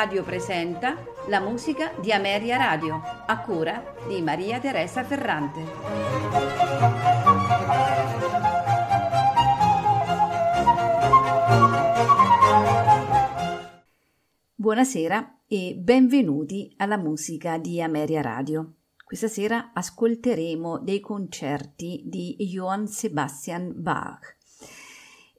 Radio presenta la musica di Ameria Radio, a cura di Maria Teresa Ferrante. Buonasera e benvenuti alla musica di Ameria Radio. Questa sera ascolteremo dei concerti di Johann Sebastian Bach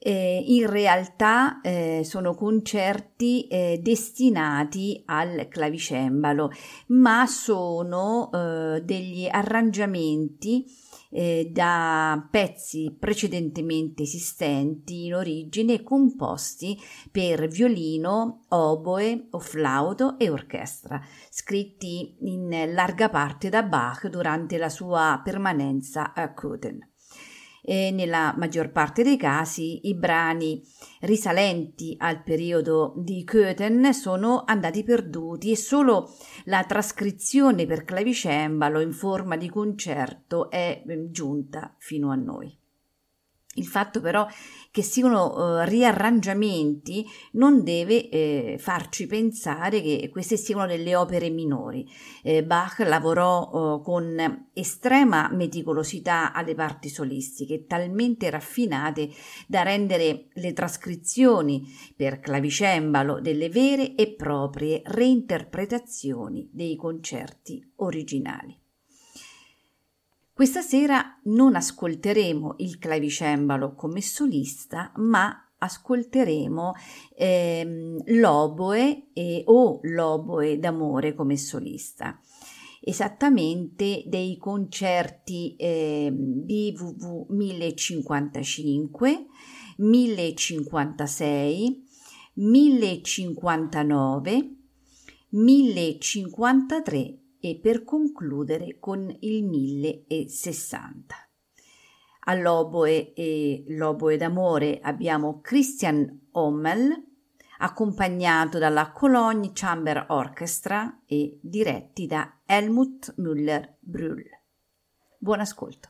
eh, in realtà eh, sono concerti eh, destinati al clavicembalo, ma sono eh, degli arrangiamenti eh, da pezzi precedentemente esistenti in origine composti per violino, oboe o flauto e orchestra, scritti in larga parte da Bach durante la sua permanenza a Köthen e nella maggior parte dei casi i brani risalenti al periodo di Köthen sono andati perduti e solo la trascrizione per clavicembalo in forma di concerto è eh, giunta fino a noi. Il fatto però che siano uh, riarrangiamenti non deve eh, farci pensare che queste siano delle opere minori. Eh, Bach lavorò uh, con estrema meticolosità alle parti solistiche, talmente raffinate da rendere le trascrizioni per clavicembalo delle vere e proprie reinterpretazioni dei concerti originali. Questa sera non ascolteremo il clavicembalo come solista, ma ascolteremo ehm, l'oboe e, o l'oboe d'amore come solista. Esattamente dei concerti eh, BVV 1055, 1056, 1059, 1053 e per concludere con il 1060. All'oboe e l'oboe d'amore abbiamo Christian Hommel, accompagnato dalla Cologne Chamber Orchestra e diretti da Helmut Müller-Brühl. Buon ascolto.